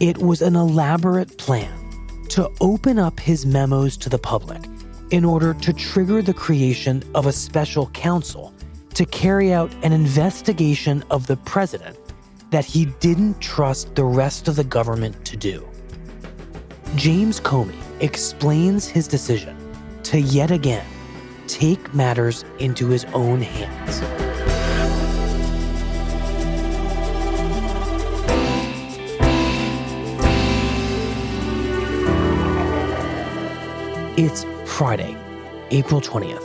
it was an elaborate plan to open up his memos to the public in order to trigger the creation of a special counsel to carry out an investigation of the president that he didn't trust the rest of the government to do. James Comey explains his decision to yet again take matters into his own hands. It's Friday, April 20th.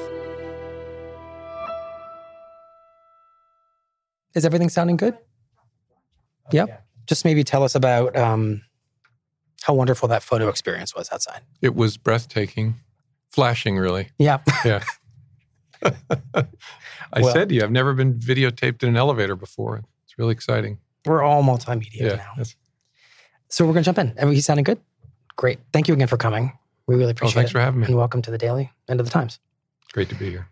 Is everything sounding good? Yep. Just maybe tell us about um, how wonderful that photo experience was outside. It was breathtaking, flashing, really. Yeah. Yeah. I Well- said to you, I've never been videotaped in an elevator before. It's really exciting. We're all multimedia Yeah. now. So we're going to jump in. Are you sounding good? Great. Thank you again for coming. We really Oh, appreciate thanks it. for having me. And welcome to the Daily and of the Times. Great to be here.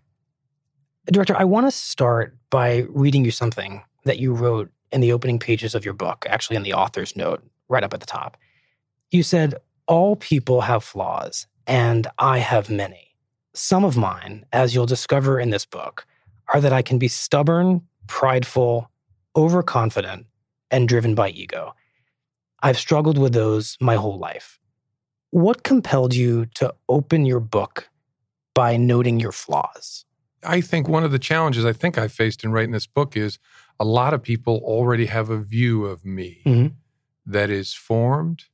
Director, I want to start by reading you something that you wrote in the opening pages of your book, actually in the author's note, right up at the top. You said, All people have flaws, and I have many. Some of mine, as you'll discover in this book, are that I can be stubborn, prideful, overconfident, and driven by ego. I've struggled with those my whole life. What compelled you to open your book by noting your flaws? I think one of the challenges I think I faced in writing this book is a lot of people already have a view of me Mhm. that is formed.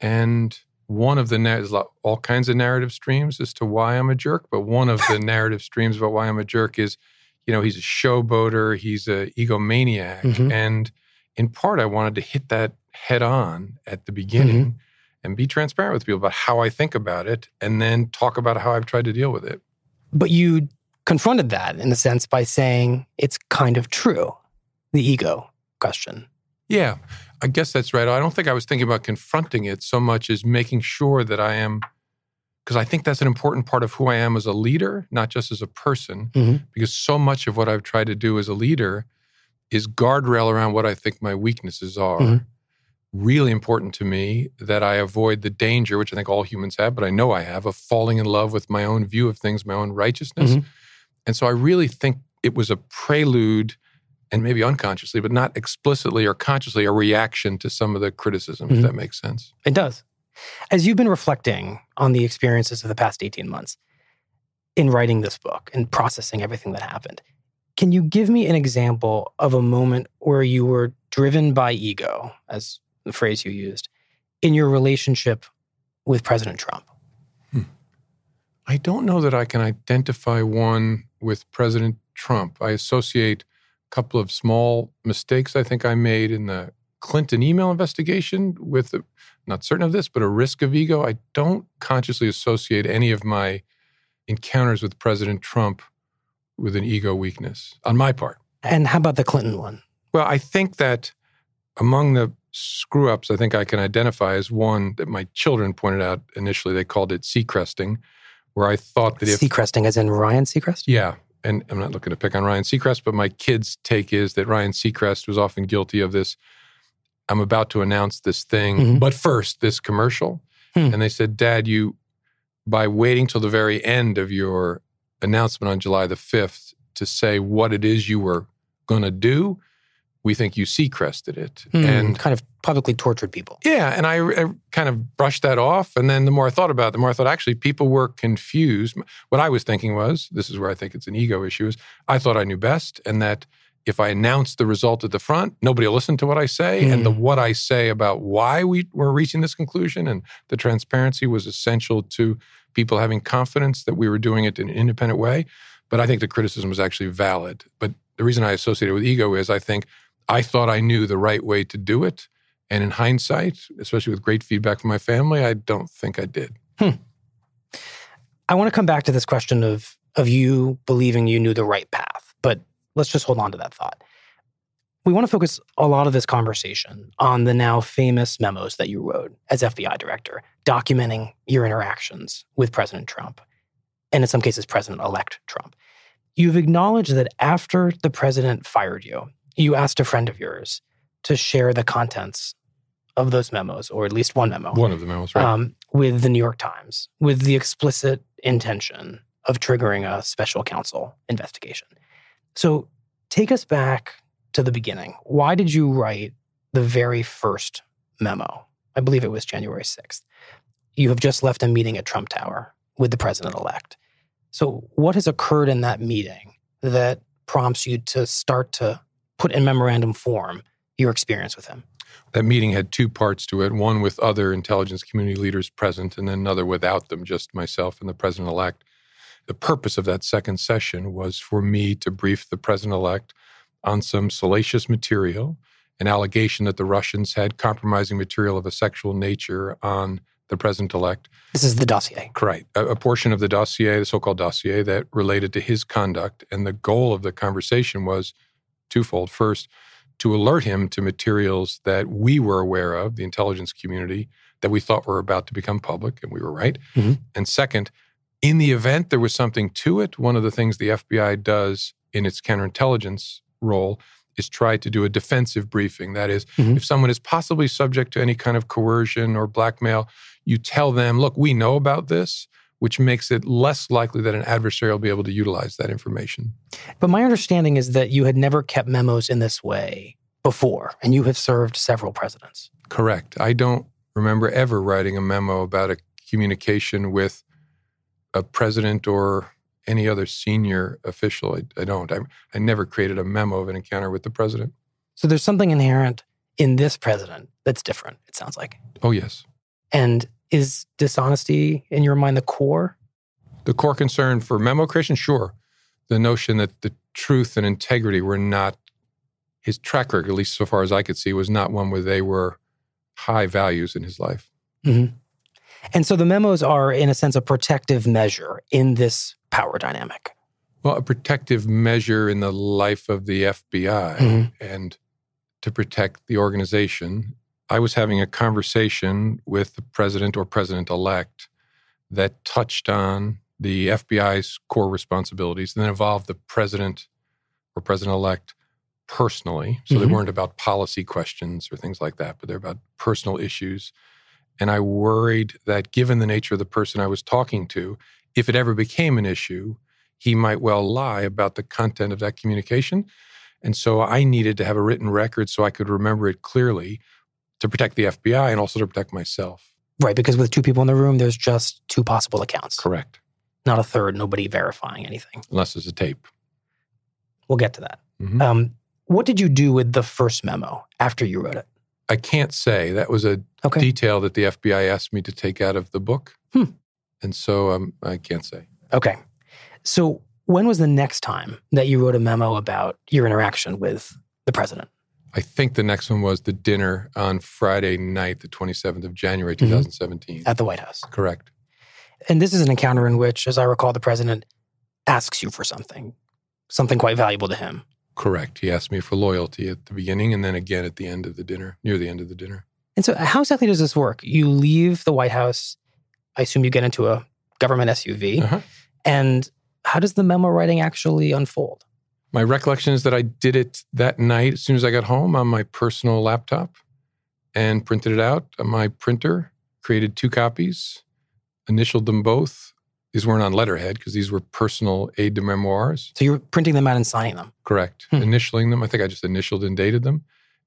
And one of the, there's all kinds of narrative streams as to why I'm a jerk, but one of the narrative streams about why I'm a jerk is, you know, he's a showboater, he's a egomaniac. Mhm. And in part, I wanted to hit that head on at the beginning and be transparent with people about how I think about it and then talk about how I've tried to deal with it. But you confronted that in a sense by saying it's kind of true, the ego question. Yeah, I guess that's right. I don't think I was thinking about confronting it so much as making sure that I am, because I think that's an important part of who I am as a leader, not just as a person. Mhm. Because so much of what I've tried to do as a leader is guardrail around what I think my weaknesses are. Mhm. Really important to me that I avoid the danger, which I think all humans have, but I know I have, of falling in love with my own view of things, my own righteousness. Mhm. And so I really think it was a prelude and maybe unconsciously, but not explicitly or consciously, a reaction to some of the criticism, Mhm. if that makes sense. It does. As you've been reflecting on the experiences of the past 18 months in writing this book and processing everything that happened, can you give me an example of a moment where you were driven by ego, as the phrase you used, in your relationship with President Trump? Hmm. I don't know that I can identify one with President Trump. I associate a couple of small mistakes I think I made in the Clinton email investigation with, a, not certain of this, but a risk of ego. I don't consciously associate any of my encounters with President Trump with an ego weakness on my part. And how about the Clinton one? Well, I think that among the screw ups, I think I can identify as one that my children pointed out initially. They called it Seacresting, where I thought that if. Seacresting, as in Ryan Seacrest? Yeah. And I'm not looking to pick on Ryan Seacrest, but my kids' take is that Ryan Seacrest was often guilty of this. I'm about to announce this thing, Mhm. but first, this commercial. Hmm. And they said, Dad, you, by waiting till the very end of your announcement on July the 5th to say what it is you were going to do, we think you Seacrested it. Hmm, And kind of publicly tortured people. yeah, and I, I kind of brushed that off. And then the more I thought about it, the more I thought actually people were confused. What I was thinking was this is where I think it's an ego issue is I thought I knew best and that if I announce the result at the front, nobody will listen to what I say. And the what I say about why we were reaching this conclusion and the transparency was essential to people having confidence that we were doing it in an independent way. But I think the criticism was actually valid. But the reason I associate it with ego is I think I thought I knew the right way to do it. And in hindsight, especially with great feedback from my family, I don't think I did. Hmm. I want to come back to this question of of you believing you knew the right path, but let's just hold on to that thought. We want to focus a lot of this conversation on the now famous memos that you wrote as FBI director, documenting your interactions with President Trump, and in some cases, President elect Trump. You've acknowledged that after the president fired you, you asked a friend of yours to share the contents of those memos, or at least one memo One of the memos, right? um, with the New York Times with the explicit intention of triggering a special counsel investigation. So take us back to the beginning. Why did you write the very first memo? I believe it was January 6th. You have just left a meeting at Trump Tower with the president elect. So, what has occurred in that meeting that prompts you to start to put in memorandum form your experience with him? that meeting had two parts to it one with other intelligence community leaders present, and then another without them, just myself and the president elect. The purpose of that second session was for me to brief the president elect on some salacious material, an allegation that the Russians had compromising material of a sexual nature on the president elect. This is the dossier. Correct. A, a portion of the dossier, the so called dossier, that related to his conduct. And the goal of the conversation was twofold. First, to alert him to materials that we were aware of, the intelligence community, that we thought were about to become public, and we were right. Mhm. And second, in the event there was something to it, one of the things the FBI does in its counterintelligence role is try to do a defensive briefing. That is, Mhm. if someone is possibly subject to any kind of coercion or blackmail, you tell them, look, we know about this, which makes it less likely that an adversary will be able to utilize that information. But my understanding is that you had never kept memos in this way before, and you have served several presidents. Correct. I don't remember ever writing a memo about a communication with a president or any other senior official. I, I don't. I, I never created a memo of an encounter with the president. So there's something inherent in this president that's different, it sounds like. Oh, yes. And is dishonesty, in your mind, the core? The core concern for memo creation, sure. The notion that the truth and integrity were not his track record, at least so far as I could see, was not one where they were high values in his life. And so the memos are, in a sense, a protective measure in this power dynamic. Well, a protective measure in the life of the FBI Mhm. and to protect the organization. I was having a conversation with the president or president elect that touched on the FBI's core responsibilities and then involved the president or president elect personally. So they Mhm. weren't about policy questions or things like that, but they're about personal issues. And I worried that given the nature of the person I was talking to, if it ever became an issue, he might well lie about the content of that communication. And so I needed to have a written record so I could remember it clearly to protect the FBI and also to protect myself. Right, because with two people in the room, there's just two possible accounts, Correct. not a third, nobody verifying anything. Unless it's a tape. We'll get to that. Mhm. Um, what did you do with the first memo after you wrote it? I can't say. That was a Okay. detail that the FBI asked me to take out of the book. Hmm. And so um, I can't say. Okay. So when was the next time that you wrote a memo about your interaction with the president? I think the next one was the dinner on Friday night, the 27th of January, Mhm. 2017. At the White House. Correct. And this is an encounter in which, as I recall, the president asks you for something, something quite valuable to him. Correct. He asked me for loyalty at the beginning and then again at the end of the dinner, near the end of the dinner. And so, how exactly does this work? You leave the White House. I assume you get into a government SUV. Uh-huh. And how does the memo writing actually unfold? My recollection is that I did it that night as soon as I got home on my personal laptop and printed it out on my printer, created two copies, initialed them both, These weren't on letterhead because these were personal aide de memoirs. So you're printing them out and signing them. Correct. Hmm. Initialing them. I think I just initialed and dated them,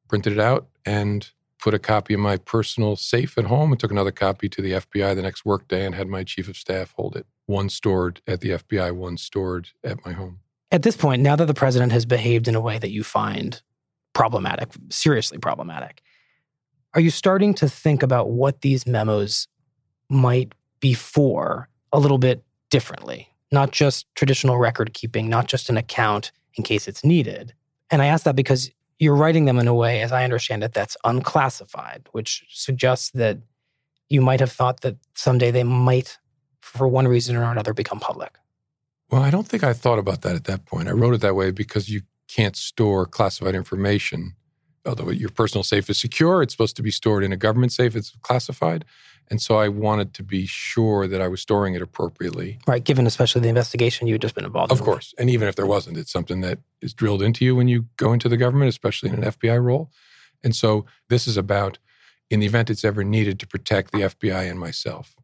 printed it out, and put a copy in my personal safe at home and took another copy to the FBI the next workday and had my chief of staff hold it. One stored at the FBI, one stored at my home. At this point, now that the president has behaved in a way that you find problematic, seriously problematic, are you starting to think about what these memos might be for a little bit differently? Not just traditional record keeping, not just an account in case it's needed. And I ask that because you're writing them in a way, as I understand it, that's unclassified, which suggests that you might have thought that someday they might, for one reason or another, become public. Well, I don't think I thought about that at that point. I wrote it that way because you can't store classified information. Although your personal safe is secure, it's supposed to be stored in a government safe, it's classified. And so I wanted to be sure that I was storing it appropriately. Right, given especially the investigation you had just been involved Of in. Of course. And even if there wasn't, it's something that is drilled into you when you go into the government, especially in an FBI role. And so this is about, in the event it's ever needed, to protect the FBI and myself.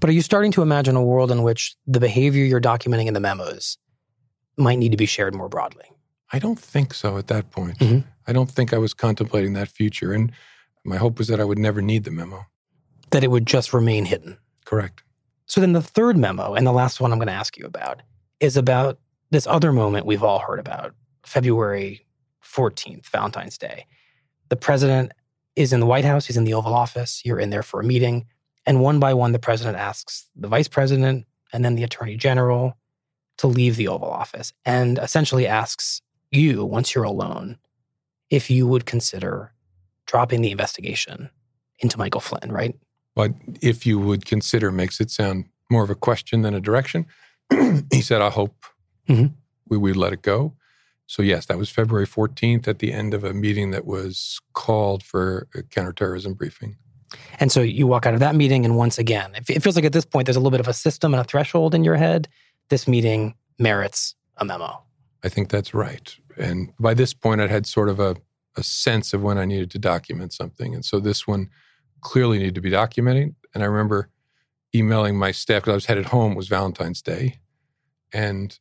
But are you starting to imagine a world in which the behavior you're documenting in the memos might need to be shared more broadly? I don't think so at that point. Mhm. I don't think I was contemplating that future. And my hope was that I would never need the memo. That it would just remain hidden? Correct. So then the third memo, and the last one I'm going to ask you about, is about this other moment we've all heard about February 14th, Valentine's Day. The president is in the White House, he's in the Oval Office, you're in there for a meeting. And one by one, the president asks the vice president and then the attorney general to leave the Oval Office and essentially asks you, once you're alone, if you would consider dropping the investigation into Michael Flynn, right? But if you would consider makes it sound more of a question than a direction. he said, I hope Mhm. we would let it go. So, yes, that was February 14th at the end of a meeting that was called for a counterterrorism briefing. And so you walk out of that meeting, and once again, it feels like at this point there's a little bit of a system and a threshold in your head. This meeting merits a memo. I think that's right. And by this point, I'd had sort of a, a sense of when I needed to document something. And so this one clearly needed to be documented. And I remember emailing my staff because I was headed home, it was Valentine's Day. And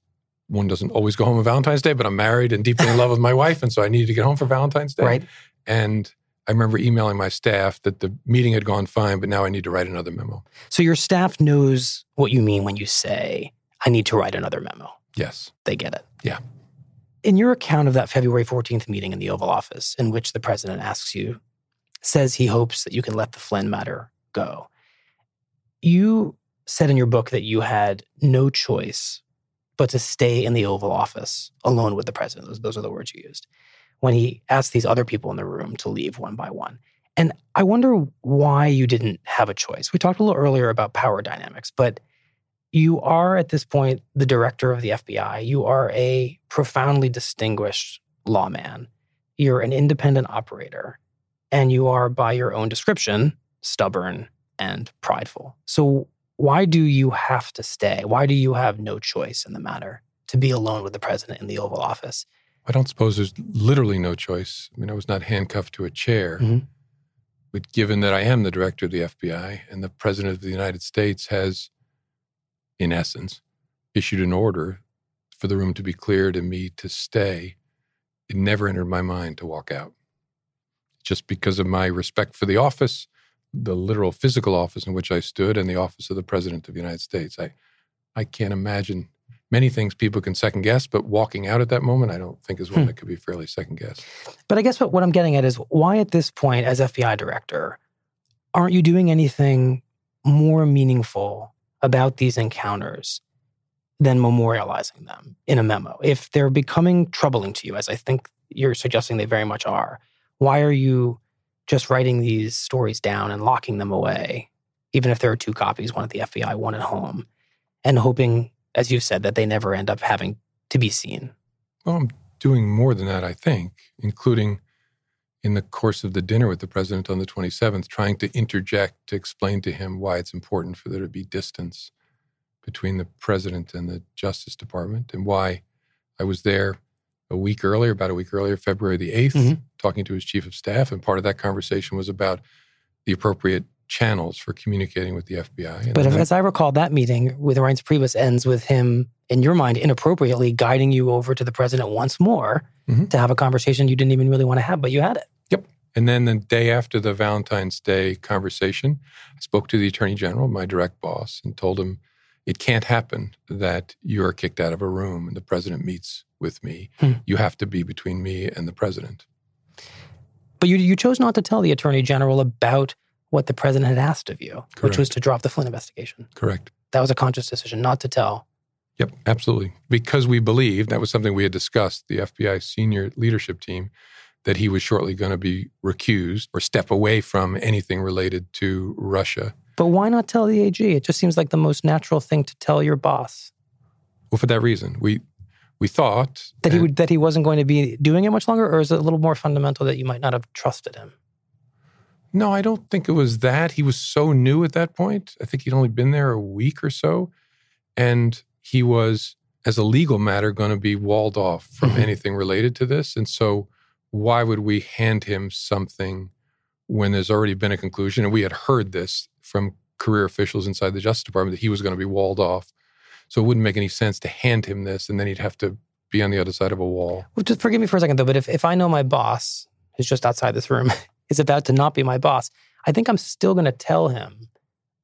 one doesn't always go home on Valentine's Day, but I'm married and deeply in love with my wife. And so I needed to get home for Valentine's Day. Right. And I remember emailing my staff that the meeting had gone fine, but now I need to write another memo. So your staff knows what you mean when you say, I need to write another memo. Yes. They get it. Yeah. In your account of that February 14th meeting in the Oval Office, in which the president asks you, says he hopes that you can let the Flynn matter go, you said in your book that you had no choice but to stay in the Oval Office alone with the president. Those, those are the words you used when he asked these other people in the room to leave one by one. And I wonder why you didn't have a choice. We talked a little earlier about power dynamics, but you are at this point the director of the FBI. You are a profoundly distinguished lawman. You're an independent operator, and you are, by your own description, stubborn and prideful. So, why do you have to stay? Why do you have no choice in the matter to be alone with the president in the Oval Office? I don't suppose there's literally no choice. I mean, I was not handcuffed to a chair. Mhm. But given that I am the director of the FBI and the president of the United States has, in essence, issued an order for the room to be cleared and me to stay, it never entered my mind to walk out. Just because of my respect for the office, the literal physical office in which I stood, and the office of the president of the United States. I, I can't imagine many things people can second guess, but walking out at that moment, I don't think is one Hmm. that could be fairly second guessed. But I guess what, what I'm getting at is why at this point, as FBI director, aren't you doing anything more meaningful about these encounters than memorializing them in a memo? If they're becoming troubling to you, as I think you're suggesting they very much are, why are you just writing these stories down and locking them away, even if there are two copies, one at the FBI, one at home, and hoping, as you've said, that they never end up having to be seen? Well, I'm doing more than that, I think, including in the course of the dinner with the president on the 27th, trying to interject to explain to him why it's important for there to be distance between the president and the Justice Department and why I was there a week earlier, about a week earlier, February the 8th, Mhm. talking to his chief of staff. And part of that conversation was about the appropriate channels for communicating with the FBI. But if, as I recall, that meeting with Reince Priebus ends with him, in your mind, inappropriately guiding you over to the president once more Mhm. to have a conversation you didn't even really want to have, but you had it. Yep. And then the day after the Valentine's Day conversation, I spoke to the Attorney General, my direct boss, and told him it can't happen that you are kicked out of a room and the president meets with me. Hmm. You have to be between me and the president. But you, you chose not to tell the attorney general about what the president had asked of you, which was to drop the Flynn investigation. Correct. That was a conscious decision not to tell. Yep, absolutely. Because we believed that was something we had discussed, the FBI senior leadership team, that he was shortly going to be recused or step away from anything related to Russia. But why not tell the AG? It just seems like the most natural thing to tell your boss Well, for that reason, we we thought that he would that he wasn't going to be doing it much longer, or is it a little more fundamental that you might not have trusted him? No, I don't think it was that. He was so new at that point. I think he'd only been there a week or so. And he was, as a legal matter, going to be walled off from Mhm. anything related to this. And so, why would we hand him something when there's already been a conclusion? And we had heard this from career officials inside the Justice Department that he was going to be walled off. So, it wouldn't make any sense to hand him this and then he'd have to be on the other side of a wall. Well, just forgive me for a second though, but if, if I know my boss, is just outside this room, is about to not be my boss, I think I'm still going to tell him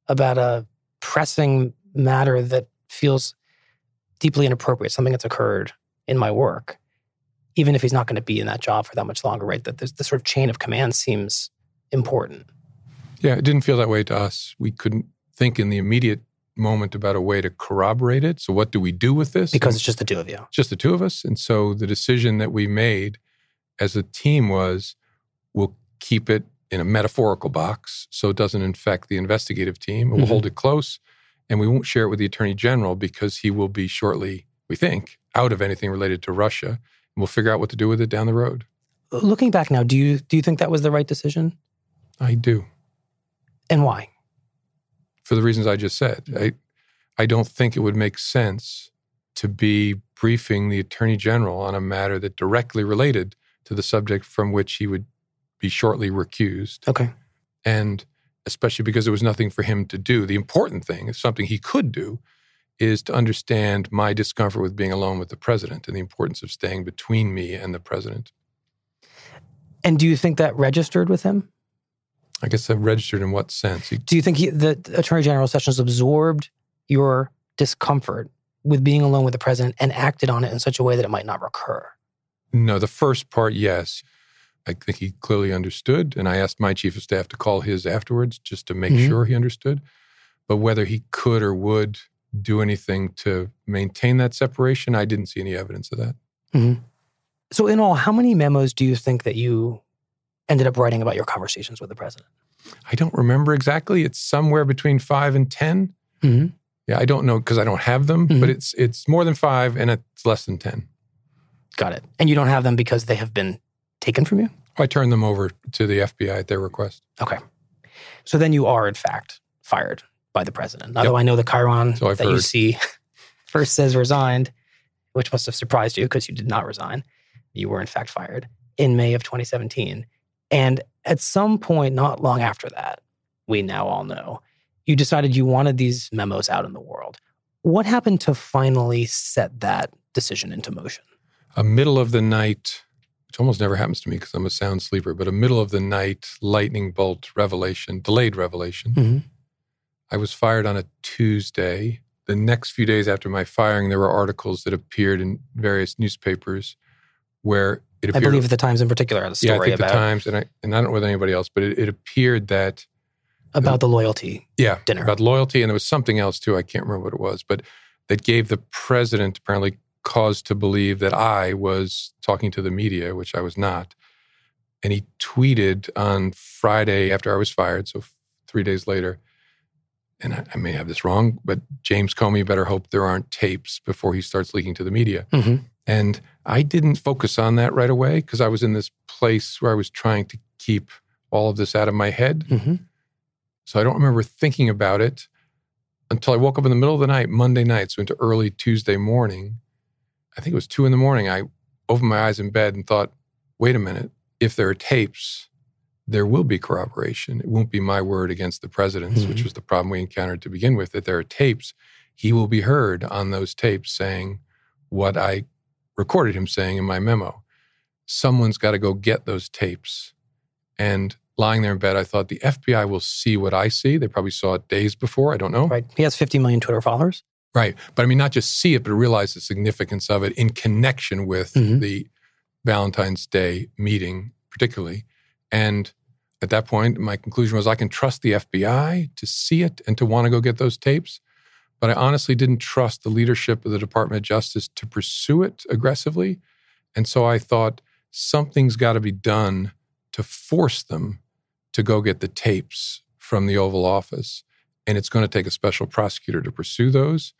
about a pressing matter that feels deeply inappropriate, something that's occurred in my work, even if he's not going to be in that job for that much longer, right? That this, this sort of chain of command seems important. Yeah, it didn't feel that way to us. We couldn't think in the immediate moment about a way to corroborate it. So, what do we do with this? because And it's just the two of you. just the two of us. And so, the decision that we made as a team was we'll keep it in a metaphorical box so it doesn't infect the investigative team. We'll Mhm. hold it close and we won't share it with the attorney general because he will be shortly, we think, out of anything related to Russia. And we'll figure out what to do with it down the road. Looking back now, do you do you think that was the right decision, I do. and why? for the reasons I just said. I, I don't think it would make sense to be briefing the attorney general on a matter that directly related to the subject from which he would be shortly recused. Okay. And especially because there was nothing for him to do. The important thing is something he could do is to understand my discomfort with being alone with the president and the importance of staying between me and the president. And do you think that registered with him? I guess that registered in what sense? He, Do you think he, the Attorney General Sessions absorbed your discomfort with being alone with the president and acted on it in such a way that it might not recur? No, the first part, yes. I think he clearly understood. And I asked my chief of staff to call his afterwards just to make Mhm. sure he understood. But whether he could or would do anything to maintain that separation, I didn't see any evidence of that. So, in all, how many memos do you think that you ended up writing about your conversations with the president? I don't remember exactly. It's somewhere between five and 10. Mm-hmm. Yeah, I don't know because I don't have them, Mhm. but it's it's more than five and it's less than 10. Got it. And you don't have them because they have been taken from you? I turned them over to the FBI at their request. Okay. So then you are, in fact, fired by the president. Although I know the Chiron So that you see first says resigned, which must have surprised you because you did not resign. You were, in fact, fired in May of 2017. And at some point, not long after that, we now all know, you decided you wanted these memos out in the world. What happened to finally set that decision into motion? a middle of the night, which almost never happens to me because I'm a sound sleeper, but a middle of the night lightning bolt revelation, delayed revelation. Mm-hmm. I was fired on a Tuesday. The next few days after my firing, there were articles that appeared in various newspapers where it appeared. I believe the Times in particular had a yeah, I story think the Times, and I and I don't know with anybody else, but it, it appeared that about the loyalty yeah dinner. about loyalty, and there was something else too. I can't remember what it was, but that gave the president apparently cause to believe that I was talking to the media, which I was not. And he tweeted on Friday after I was fired, so three days later. And I, I may have this wrong, but James Comey better hope there aren't tapes before he starts leaking to the media. Mhm. And I didn't focus on that right away because I was in this place where I was trying to keep all of this out of my head. Mhm. So I don't remember thinking about it until I woke up in the middle of the night, Monday night, so into early Tuesday morning. I think it was two in the morning. I opened my eyes in bed and thought, wait a minute, if there are tapes, there will be corroboration. It won't be my word against the president's, mm-hmm. which was the problem we encountered to begin with, that there are tapes. He will be heard on those tapes saying what I recorded him saying in my memo. Someone's got to go get those tapes. And lying there in bed, I thought the FBI will see what I see. They probably saw it days before. I don't know. Right. He has 50 million Twitter followers. Right. But I mean, not just see it, but realize the significance of it in connection with mm-hmm. the Valentine's Day meeting, particularly. And at that point, my conclusion was I can trust the FBI to see it and to want to go get those tapes. But I honestly didn't trust the leadership of the Department of Justice to pursue it aggressively. And so I thought something's got to be done to force them to go get the tapes from the Oval Office. And it's going to take a special prosecutor to pursue those.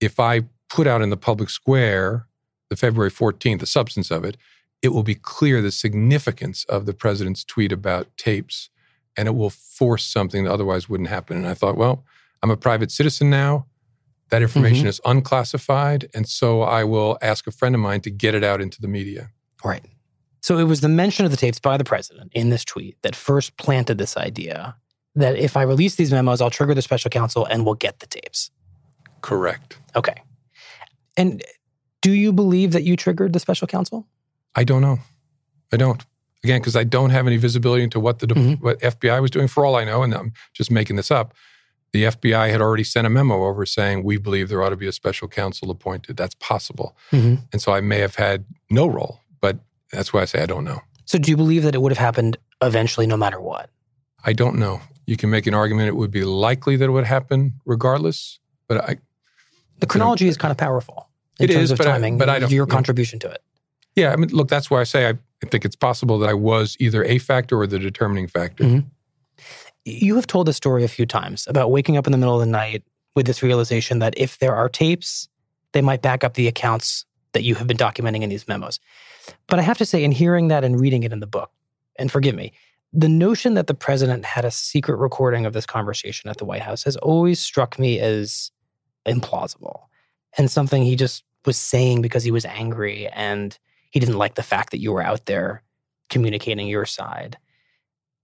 If I put out in the public square the February 14th, the substance of it, it will be clear the significance of the president's tweet about tapes and it will force something that otherwise wouldn't happen. And I thought, well, I'm a private citizen now. That information mm-hmm. is unclassified. And so I will ask a friend of mine to get it out into the media. Right. So it was the mention of the tapes by the president in this tweet that first planted this idea that if I release these memos, I'll trigger the special counsel and we'll get the tapes. Correct. Okay. And do you believe that you triggered the special counsel? I don't know. I don't. Again, because I don't have any visibility into what the mm-hmm. what FBI was doing. For all I know, and I'm just making this up, the FBI had already sent a memo over saying we believe there ought to be a special counsel appointed. That's possible, mm-hmm. and so I may have had no role. But that's why I say I don't know. So, do you believe that it would have happened eventually, no matter what? I don't know. You can make an argument it would be likely that it would happen regardless, but I. The chronology is kind of powerful in it terms is, of timing. I, but I don't, your contribution to it. Yeah, I mean, look, that's why I say I think it's possible that I was either a factor or the determining factor. Mm-hmm. You have told the story a few times about waking up in the middle of the night with this realization that if there are tapes, they might back up the accounts that you have been documenting in these memos. But I have to say, in hearing that and reading it in the book, and forgive me, the notion that the president had a secret recording of this conversation at the White House has always struck me as implausible and something he just was saying because he was angry and he didn't like the fact that you were out there communicating your side.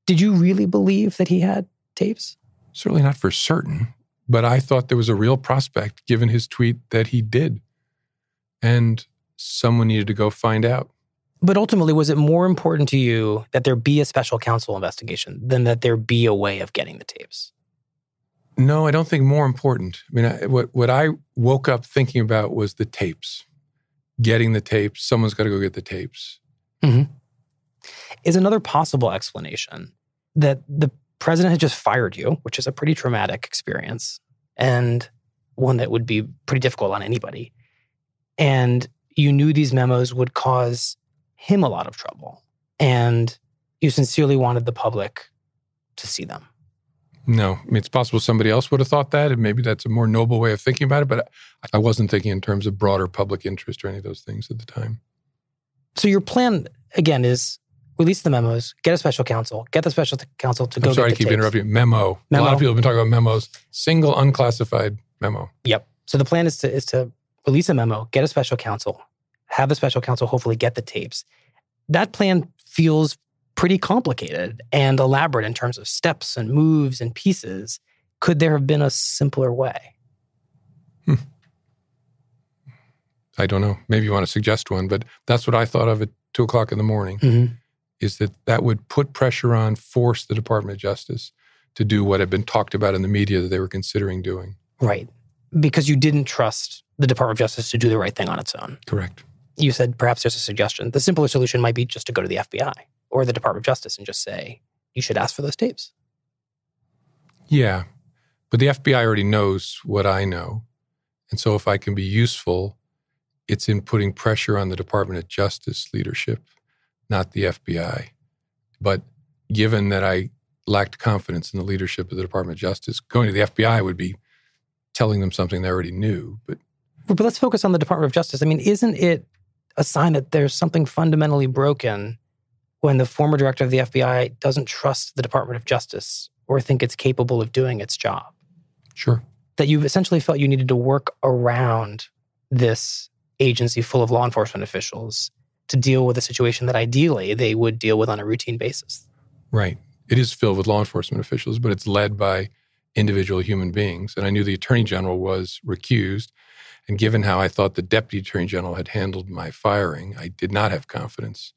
Did you really believe that he had tapes? Certainly not for certain, but I thought there was a real prospect given his tweet that he did. And someone needed to go find out. But ultimately, was it more important to you that there be a special counsel investigation than that there be a way of getting the tapes? No, I don't think more important. I mean, I, what what I woke up thinking about was the tapes, getting the tapes. Someone's got to go get the tapes. Mm-hmm. Is another possible explanation that the president had just fired you, which is a pretty traumatic experience and one that would be pretty difficult on anybody. And you knew these memos would cause him a lot of trouble. And you sincerely wanted the public to see them. No, I mean, it's possible somebody else would have thought that, and maybe that's a more noble way of thinking about it. But I wasn't thinking in terms of broader public interest or any of those things at the time. So your plan again is release the memos, get a special counsel, get the special counsel to go. I'm sorry to keep tapes. interrupting. Memo. memo. A lot of people have been talking about memos. Single unclassified memo. Yep. So the plan is to is to release a memo, get a special counsel, have the special counsel hopefully get the tapes. That plan feels pretty complicated and elaborate in terms of steps and moves and pieces. Could there have been a simpler way? Hmm. I don't know. Maybe you want to suggest one, but that's what I thought of at two o'clock in the morning. Mm-hmm. Is that that would put pressure on, force the Department of Justice to do what had been talked about in the media that they were considering doing. Right. Because you didn't trust the Department of Justice to do the right thing on its own. Correct. You said perhaps there's a suggestion. The simpler solution might be just to go to the FBI or the Department of Justice and just say, you should ask for those tapes. Yeah. But the FBI already knows what I know. And so if I can be useful, it's in putting pressure on the Department of Justice leadership, not the FBI. But given that I lacked confidence in the leadership of the Department of Justice, going to the FBI would be telling them something they already knew. But but let's focus on the Department of Justice. I mean, isn't it a sign that there's something fundamentally broken when the former director of the FBI doesn't trust the Department of Justice or think it's capable of doing its job? Sure. That you've essentially felt you needed to work around this agency full of law enforcement officials to deal with a situation that ideally they would deal with on a routine basis. Right. it is filled with law enforcement officials, but it's led by individual human beings. And I knew the attorney general was recused. And given how I thought the deputy attorney general had handled my firing, I did not have confidence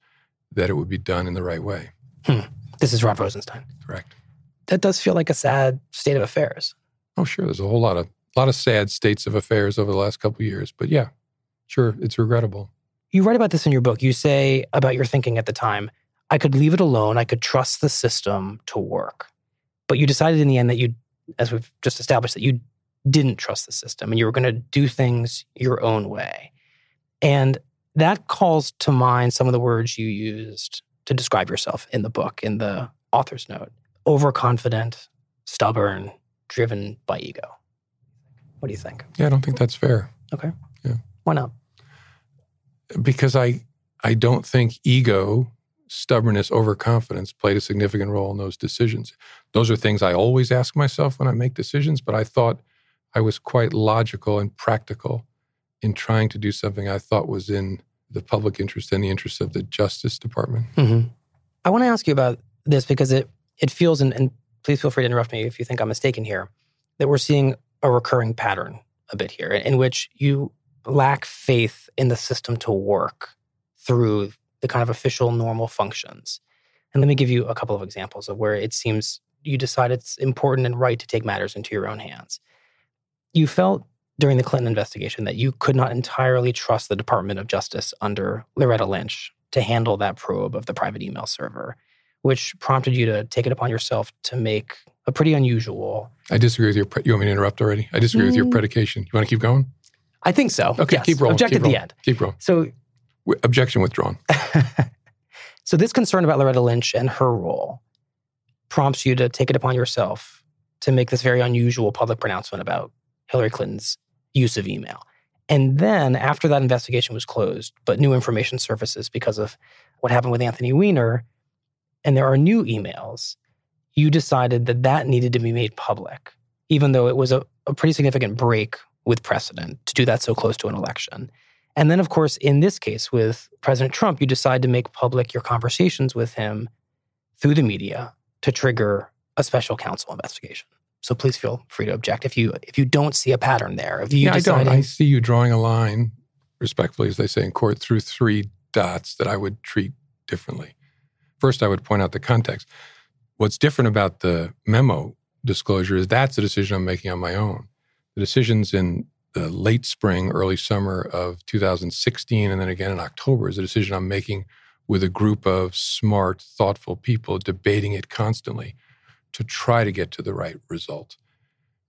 that it would be done in the right way. Hmm. This is Rod Rosenstein. Correct. That does feel like a sad state of affairs. Oh, sure. There's a whole lot of a lot of sad states of affairs over the last couple of years, but yeah, sure, it's regrettable. You write about this in your book. You say about your thinking at the time, I could leave it alone. I could trust the system to work. But you decided in the end that you, as we've just established, that you didn't trust the system and you were going to do things your own way. And that calls to mind some of the words you used to describe yourself in the book, in the author's note overconfident, stubborn, driven by ego. What do you think? Yeah, I don't think that's fair. Okay. Yeah. Why not? Because I I don't think ego, stubbornness, overconfidence played a significant role in those decisions. Those are things I always ask myself when I make decisions, but I thought I was quite logical and practical in trying to do something I thought was in the public interest and the interest of the Justice Department. Mm-hmm. I want to ask you about this because it it feels, and, and please feel free to interrupt me if you think I'm mistaken here, that we're seeing a recurring pattern a bit here in which you lack faith in the system to work through the kind of official normal functions. And let me give you a couple of examples of where it seems you decide it's important and right to take matters into your own hands. You felt during the Clinton investigation that you could not entirely trust the Department of Justice under Loretta Lynch to handle that probe of the private email server, which prompted you to take it upon yourself to make a pretty unusual. I disagree with your. Pre- you want me to interrupt already? I disagree mm. with your mm. predication. You want to keep going? I think so. Okay, yes. keep rolling. Object keep at rolling. the end. Keep rolling. So, w- objection withdrawn. so, this concern about Loretta Lynch and her role prompts you to take it upon yourself to make this very unusual public pronouncement about Hillary Clinton's use of email. And then, after that investigation was closed, but new information surfaces because of what happened with Anthony Weiner, and there are new emails, you decided that that needed to be made public, even though it was a, a pretty significant break with precedent to do that so close to an election. And then, of course, in this case with President Trump, you decide to make public your conversations with him through the media to trigger a special counsel investigation. So please feel free to object if you if you don't see a pattern there. If you yeah, deciding, I don't. I see you drawing a line, respectfully, as they say in court, through three dots that I would treat differently. First, I would point out the context. What's different about the memo disclosure is that's a decision I'm making on my own. The decisions in the late spring, early summer of 2016, and then again in October is a decision I'm making with a group of smart, thoughtful people debating it constantly to try to get to the right result.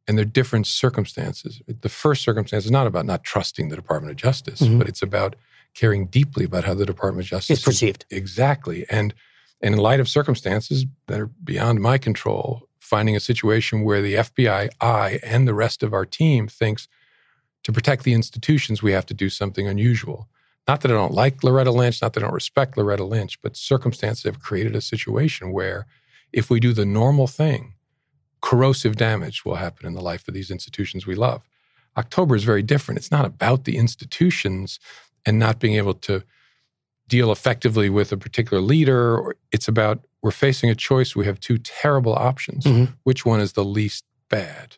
And they're different circumstances. The first circumstance is not about not trusting the Department of Justice, mm-hmm. but it's about caring deeply about how the Department of Justice is perceived. Is, exactly. And and in light of circumstances that are beyond my control, finding a situation where the FBI, I, and the rest of our team thinks to protect the institutions, we have to do something unusual. Not that I don't like Loretta Lynch, not that I don't respect Loretta Lynch, but circumstances have created a situation where if we do the normal thing, corrosive damage will happen in the life of these institutions we love. October is very different. It's not about the institutions and not being able to deal effectively with a particular leader. It's about we're facing a choice. We have two terrible options. Mm-hmm. Which one is the least bad?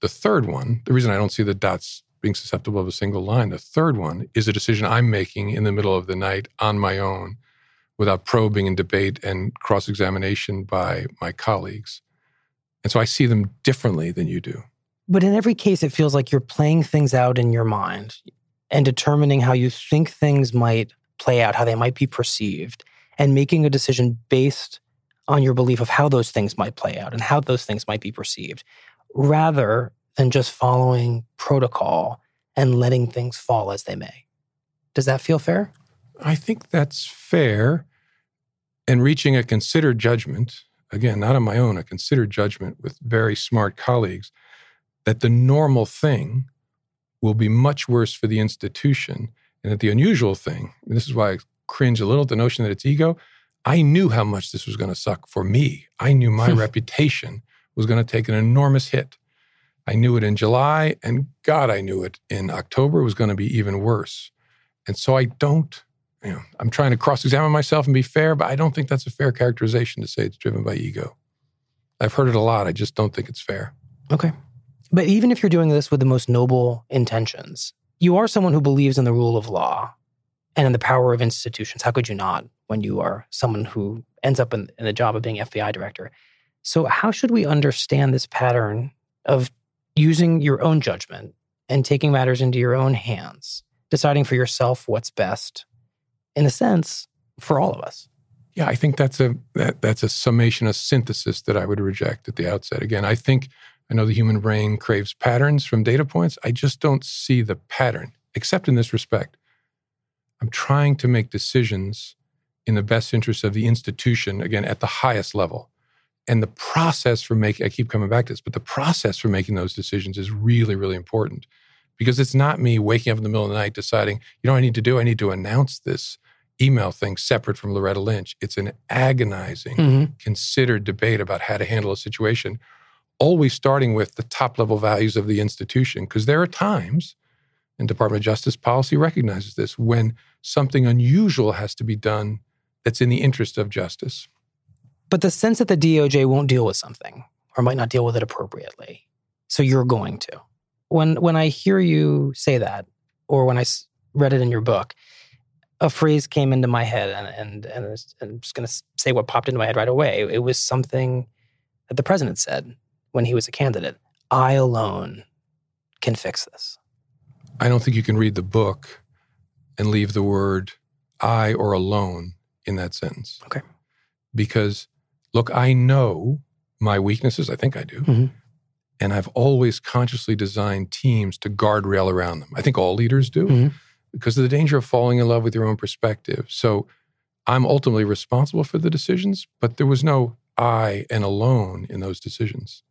The third one, the reason I don't see the dots being susceptible of a single line, the third one is a decision I'm making in the middle of the night on my own without probing and debate and cross examination by my colleagues. And so I see them differently than you do. But in every case, it feels like you're playing things out in your mind and determining how you think things might play out, how they might be perceived, and making a decision based on your belief of how those things might play out and how those things might be perceived, rather than just following protocol and letting things fall as they may. Does that feel fair? I think that's fair and reaching a considered judgment, again, not on my own, a considered judgment with very smart colleagues, that the normal thing will be much worse for the institution. And that the unusual thing, this is why I cringe a little at the notion that it's ego, I knew how much this was going to suck for me. I knew my reputation was going to take an enormous hit. I knew it in July, and God, I knew it in October was going to be even worse. And so I don't you know, I'm trying to cross-examine myself and be fair, but I don't think that's a fair characterization to say it's driven by ego. I've heard it a lot. I just don't think it's fair. Okay. But even if you're doing this with the most noble intentions, you are someone who believes in the rule of law and in the power of institutions. How could you not when you are someone who ends up in, in the job of being FBI director? So, how should we understand this pattern of using your own judgment and taking matters into your own hands, deciding for yourself what's best, in a sense, for all of us? Yeah, I think that's a that, that's a summation, a synthesis that I would reject at the outset. Again, I think I know the human brain craves patterns from data points. I just don't see the pattern, except in this respect. I'm trying to make decisions in the best interest of the institution, again, at the highest level. And the process for making, I keep coming back to this, but the process for making those decisions is really, really important because it's not me waking up in the middle of the night deciding, you know, I need to do, I need to announce this email thing separate from Loretta Lynch. It's an agonizing, mm-hmm. considered debate about how to handle a situation, always starting with the top level values of the institution. Because there are times, and Department of Justice policy recognizes this, when something unusual has to be done that's in the interest of justice. But the sense that the DOJ won't deal with something or might not deal with it appropriately. So you're going to. When when I hear you say that, or when I read it in your book, a phrase came into my head, and and, and I'm just going to say what popped into my head right away. It was something that the president said when he was a candidate. I alone can fix this. I don't think you can read the book and leave the word I or alone in that sentence. Okay. Because look, I know my weaknesses. I think I do. Mm-hmm. And I've always consciously designed teams to guardrail around them. I think all leaders do. Mm-hmm because of the danger of falling in love with your own perspective. So I'm ultimately responsible for the decisions, but there was no I and alone in those decisions.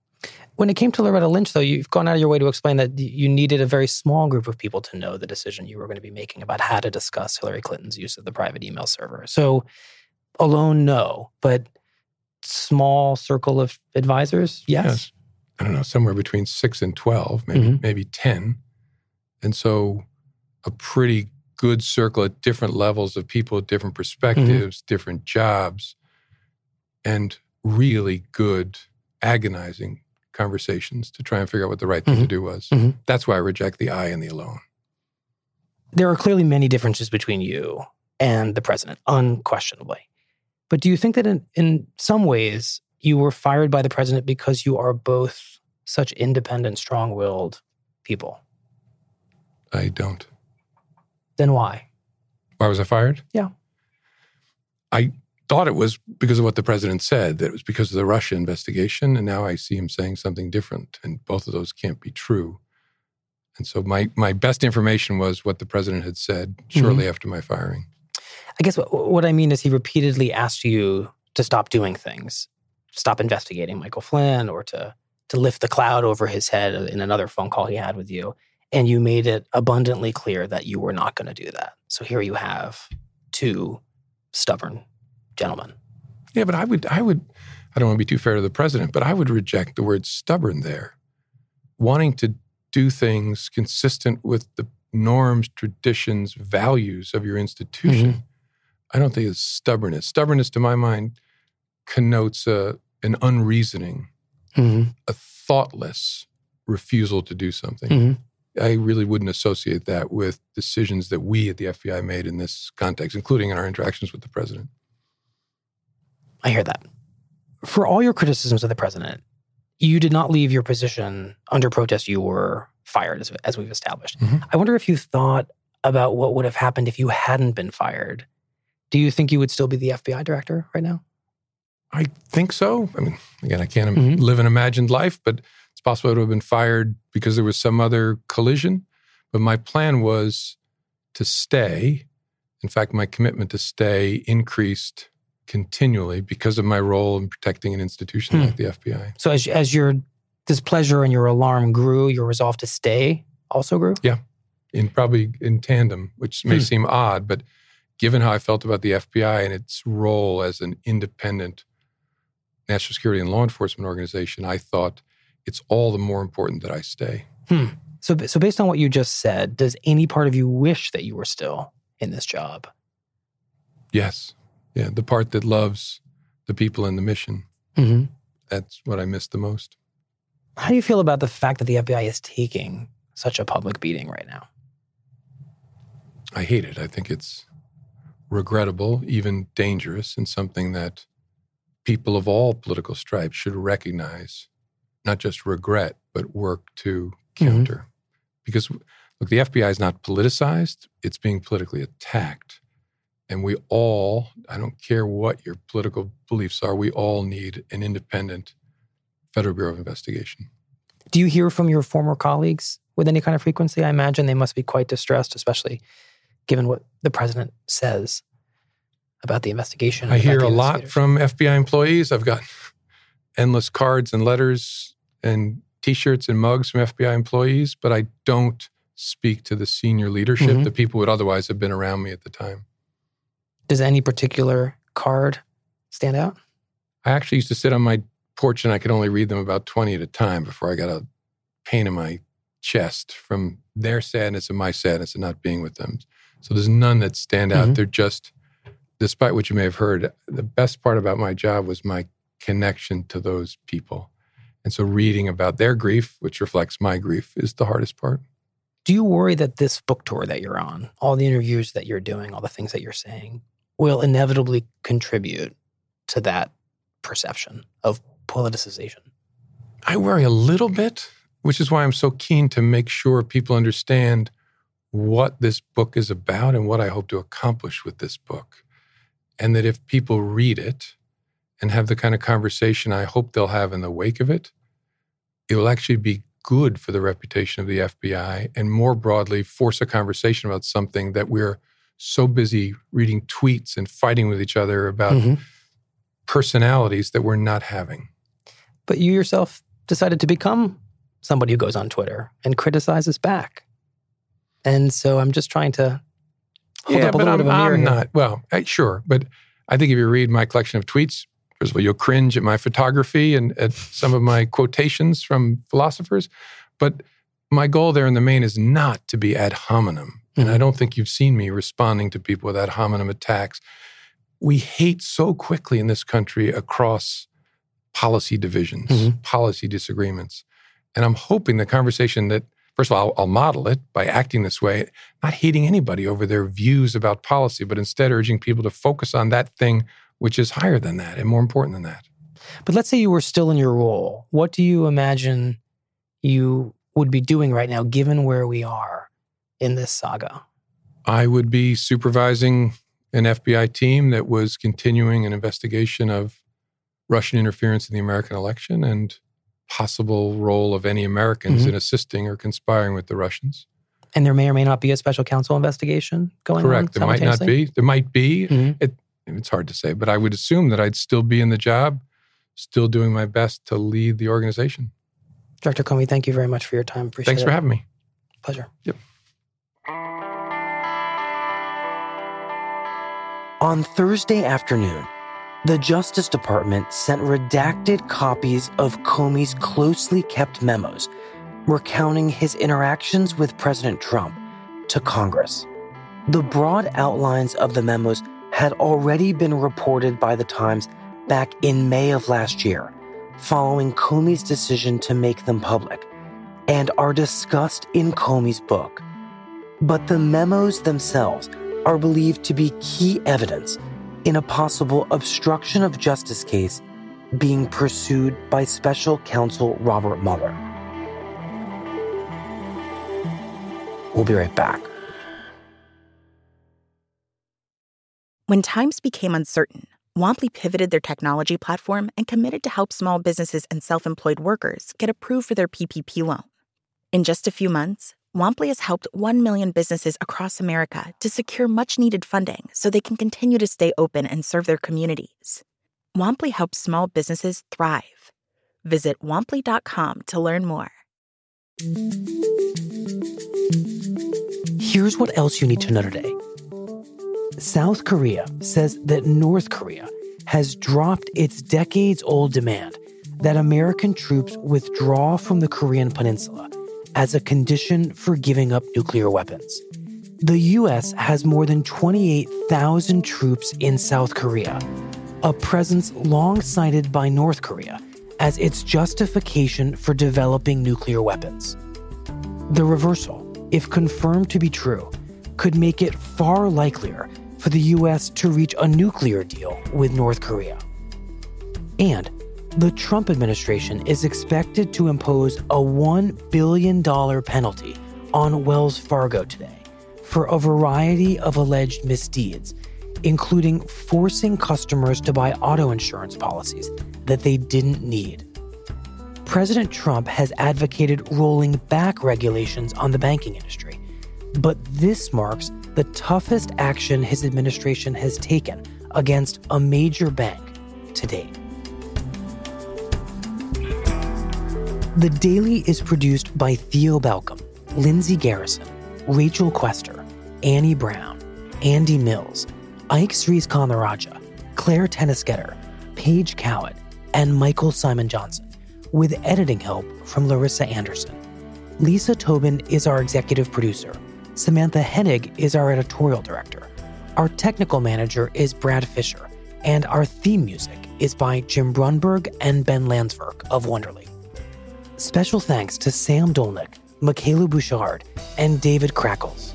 When it came to Loretta Lynch, though, you've gone out of your way to explain that you needed a very small group of people to know the decision you were going to be making about how to discuss Hillary Clinton's use of the private email server. So, alone, no, but small circle of advisors, yes. yes. I don't know, somewhere between six and 12, maybe, mm-hmm. maybe 10. And so a pretty good circle at different levels of people with different perspectives, mm-hmm. different jobs, and really good, agonizing conversations to try and figure out what the right thing mm-hmm. to do was. Mm-hmm. That's why I reject the I and the alone. There are clearly many differences between you and the president, unquestionably. But do you think that in, in some ways you were fired by the president because you are both such independent, strong willed people? I don't. Then why? Why was I fired? Yeah. I thought it was because of what the president said, that it was because of the Russia investigation. And now I see him saying something different. And both of those can't be true. And so my, my best information was what the president had said shortly mm-hmm. after my firing. I guess what, what I mean is he repeatedly asked you to stop doing things, stop investigating Michael Flynn, or to to lift the cloud over his head in another phone call he had with you. And you made it abundantly clear that you were not going to do that. So here you have two stubborn gentlemen. Yeah, but I would, I would, I don't want to be too fair to the president, but I would reject the word stubborn there. Wanting to do things consistent with the norms, traditions, values of your institution. Mm-hmm. I don't think is stubbornness. Stubbornness, to my mind, connotes a, an unreasoning, mm-hmm. a thoughtless refusal to do something. Mm-hmm. I really wouldn't associate that with decisions that we at the FBI made in this context, including in our interactions with the president. I hear that. For all your criticisms of the president, you did not leave your position under protest. You were fired, as, as we've established. Mm-hmm. I wonder if you thought about what would have happened if you hadn't been fired. Do you think you would still be the FBI director right now? I think so. I mean, again, I can't mm-hmm. live an imagined life, but it's possible I would have been fired because there was some other collision. But my plan was to stay. In fact, my commitment to stay increased continually because of my role in protecting an institution hmm. like the FBI. So as as your displeasure and your alarm grew, your resolve to stay also grew? Yeah. In probably in tandem, which may hmm. seem odd, but given how I felt about the FBI and its role as an independent national security and law enforcement organization, I thought it's all the more important that I stay. Hmm. So, so based on what you just said, does any part of you wish that you were still in this job? Yes. Yeah. The part that loves the people and the mission. Mm-hmm. That's what I miss the most. How do you feel about the fact that the FBI is taking such a public beating right now? I hate it. I think it's regrettable, even dangerous, and something that people of all political stripes should recognize, not just regret, but work to counter. Mm-hmm. Because, look, the FBI is not politicized, it's being politically attacked. And we all, I don't care what your political beliefs are, we all need an independent Federal Bureau of Investigation. Do you hear from your former colleagues with any kind of frequency? I imagine they must be quite distressed, especially given what the president says about the investigation. I hear a lot from FBI employees. I've got endless cards and letters and t-shirts and mugs from FBI employees, but I don't speak to the senior leadership, mm-hmm. the people who would otherwise have been around me at the time. Does any particular card stand out? I actually used to sit on my porch and I could only read them about 20 at a time before I got a pain in my chest from their sadness and my sadness and not being with them. So there's none that stand out. Mm-hmm. They're just, despite what you may have heard, the best part about my job was my connection to those people. And so reading about their grief, which reflects my grief, is the hardest part. Do you worry that this book tour that you're on, all the interviews that you're doing, all the things that you're saying, will inevitably contribute to that perception of politicization? I worry a little bit, which is why I'm so keen to make sure people understand what this book is about and what I hope to accomplish with this book. And that if people read it and have the kind of conversation I hope they'll have in the wake of it, it will actually be good for the reputation of the FBI and more broadly force a conversation about something that we're so busy reading tweets and fighting with each other about mm-hmm. personalities that we're not having. But you yourself decided to become somebody who goes on Twitter and criticizes back. And so I'm just trying to hold yeah, up a little I'm, bit of a mirror. I'm here. not. Well, I, sure. But I think if you read my collection of tweets, first of all, you'll cringe at my photography and at some of my quotations from philosophers. But my goal there in the main is not to be ad hominem. Mm-hmm. And I don't think you've seen me responding to people with ad hominem attacks. We hate so quickly in this country across policy divisions, mm-hmm. policy disagreements. And I'm hoping the conversation that First of all, I'll, I'll, model it by acting this way, not hating anybody over their views about policy, but instead urging people to focus on that thing which is higher than that and more important than that. But let's say you were still in your role. What do you imagine you would be doing right now, given where we are in this saga? I would be supervising an FBI team that was continuing an investigation of Russian interference in the American election and possible role of any Americans mm-hmm. in assisting or conspiring with the Russians. And there may or may not be a special counsel investigation going Correct. on. Correct. There might not be. There might be. Mm-hmm. It, it's hard to say, but I would assume that I'd still be in the job, still doing my best to lead the organization. Dr. Comey, thank you very much for your time. Appreciate Thanks it. for having me. Pleasure. Yep. On Thursday afternoon, the Justice Department sent redacted copies of Comey's closely kept memos recounting his interactions with President Trump to Congress. The broad outlines of the memos had already been reported by the Times back in May of last year, following Comey's decision to make them public, and are discussed in Comey's book. But the memos themselves are believed to be key evidence in a possible obstruction of justice case being pursued by special counsel Robert Mueller. We'll be right back. When times became uncertain, Womply pivoted their technology platform and committed to help small businesses and self employed workers get approved for their PPP loan. In just a few months, Womply has helped 1 million businesses across America to secure much needed funding so they can continue to stay open and serve their communities. Womply helps small businesses thrive. Visit womply.com to learn more. Here's what else you need to know today South Korea says that North Korea has dropped its decades old demand that American troops withdraw from the Korean Peninsula as a condition for giving up nuclear weapons. The US has more than 28,000 troops in South Korea, a presence long cited by North Korea as its justification for developing nuclear weapons. The reversal, if confirmed to be true, could make it far likelier for the US to reach a nuclear deal with North Korea. And the Trump administration is expected to impose a $1 billion penalty on Wells Fargo today for a variety of alleged misdeeds, including forcing customers to buy auto insurance policies that they didn't need. President Trump has advocated rolling back regulations on the banking industry, but this marks the toughest action his administration has taken against a major bank to date. The Daily is produced by Theo Balcomb, Lindsay Garrison, Rachel Quester, Annie Brown, Andy Mills, Ike Sries Kanaraja, Clare Toeniskoetter, Paige Cowett, and Michael Simon Johnson, with editing help from Larissa Anderson. Lisa Tobin is our executive producer. Samantha Henig is our editorial director. Our technical manager is Brad Fisher, and our theme music is by Jim Brunberg and Ben Landsverk of Wonderly. Special thanks to Sam Dolnick, Michaela Bouchard, and David Crackles.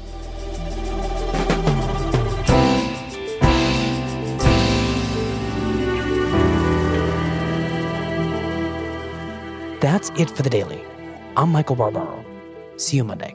That's it for the daily. I'm Michael Barbaro. See you Monday.